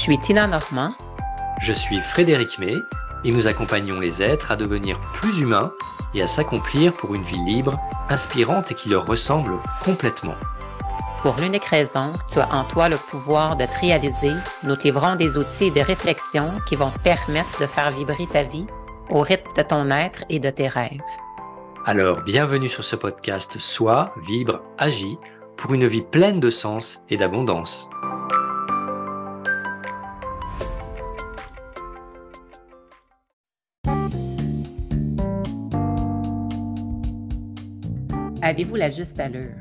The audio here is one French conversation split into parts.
suis Tina Normand? Je suis Frédéric May et nous accompagnons les êtres à devenir plus humains et à s'accomplir pour une vie libre, inspirante et qui leur ressemble complètement. Pour l'unique raison, tu as en toi le pouvoir de te réaliser, nous te livrons des outils et des réflexions qui vont te permettre de faire vibrer ta vie au rythme de ton être et de tes rêves. Alors, bienvenue sur ce podcast Sois, vibre, agis pour une vie pleine de sens et d'abondance. Avez-vous la juste allure?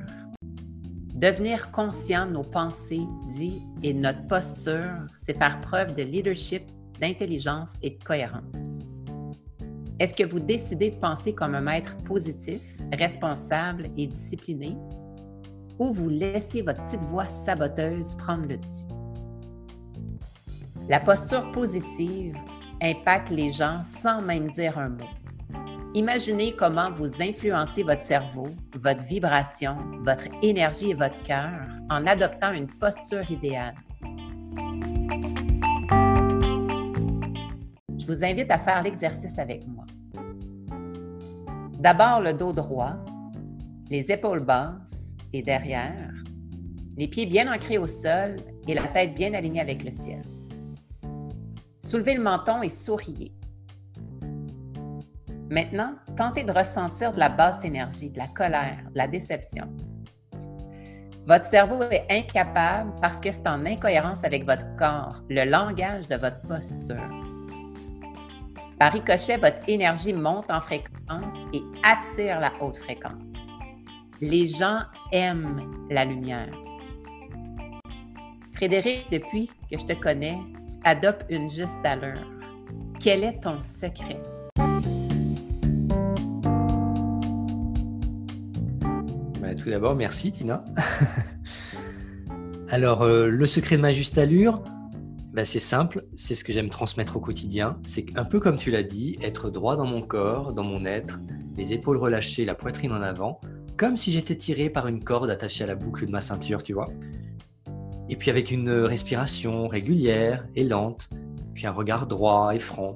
Devenir conscient de nos pensées, dits et de notre posture, c'est faire preuve de leadership, d'intelligence et de cohérence. Est-ce que vous décidez de penser comme un maître positif, responsable et discipliné, ou vous laissez votre petite voix saboteuse prendre le dessus? La posture positive impacte les gens sans même dire un mot. Imaginez comment vous influencez votre cerveau, votre vibration, votre énergie et votre cœur en adoptant une posture idéale. Je vous invite à faire l'exercice avec moi. D'abord le dos droit, les épaules basses et derrière, les pieds bien ancrés au sol et la tête bien alignée avec le ciel. Soulevez le menton et souriez. Maintenant, tentez de ressentir de la basse énergie, de la colère, de la déception. Votre cerveau est incapable parce que c'est en incohérence avec votre corps, le langage de votre posture. Par ricochet, votre énergie monte en fréquence et attire la haute fréquence. Les gens aiment la lumière. Frédéric, depuis que je te connais, tu adoptes une juste allure. Quel est ton secret? Tout d'abord, merci Tina. Alors, euh, le secret de ma juste allure, bah, c'est simple, c'est ce que j'aime transmettre au quotidien. C'est un peu comme tu l'as dit, être droit dans mon corps, dans mon être, les épaules relâchées, la poitrine en avant, comme si j'étais tiré par une corde attachée à la boucle de ma ceinture, tu vois. Et puis avec une respiration régulière et lente, puis un regard droit et franc,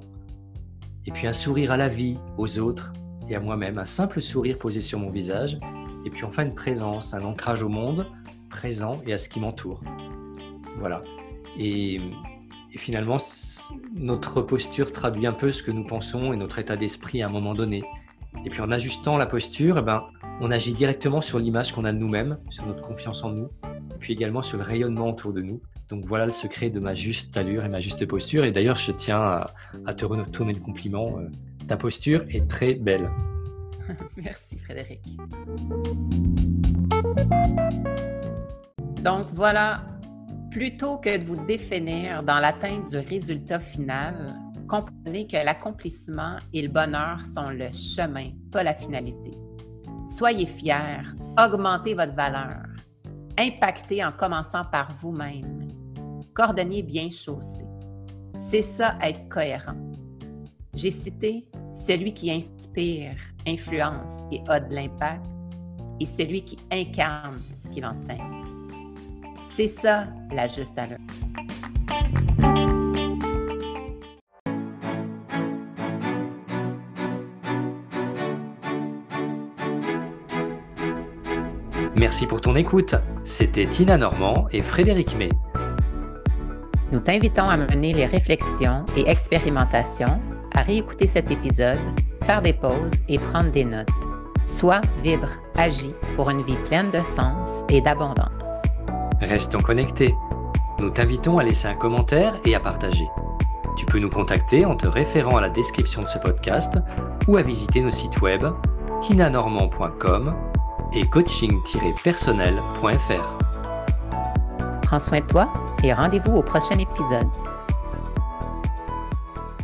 et puis un sourire à la vie, aux autres et à moi-même, un simple sourire posé sur mon visage, et puis enfin une présence, un ancrage au monde présent et à ce qui m'entoure. Voilà. Et, finalement, notre posture traduit un peu ce que nous pensons et notre état d'esprit à un moment donné. Et puis en ajustant la posture, eh ben, on agit directement sur l'image qu'on a de nous-mêmes, sur notre confiance en nous, et puis également sur le rayonnement autour de nous. Donc voilà le secret de ma juste allure et ma juste posture. Et d'ailleurs, je tiens à, à te retourner le compliment. Euh, ta posture est très belle. Merci Frédéric. Donc voilà, plutôt que de vous définir dans l'atteinte du résultat final, comprenez que l'accomplissement et le bonheur sont le chemin, pas la finalité. Soyez fiers, augmentez votre valeur, impactez en commençant par vous-même, coordonnez bien chaussé. C'est ça être cohérent. J'ai cité celui qui inspire, influence et a de l'impact, et celui qui incarne ce qu'il enseigne. C'est ça la juste allure. Merci pour ton écoute. C'était Tina Normand et Frédéric May. Nous t'invitons à mener les réflexions et expérimentations, à réécouter cet épisode faire des pauses et prendre des notes. Soit vibre, agis pour une vie pleine de sens et d'abondance. Restons connectés. Nous t'invitons à laisser un commentaire et à partager. Tu peux nous contacter en te référant à la description de ce podcast ou à visiter nos sites web tinanormand.com et coaching-personnel.fr. Prends soin de toi et rendez-vous au prochain épisode.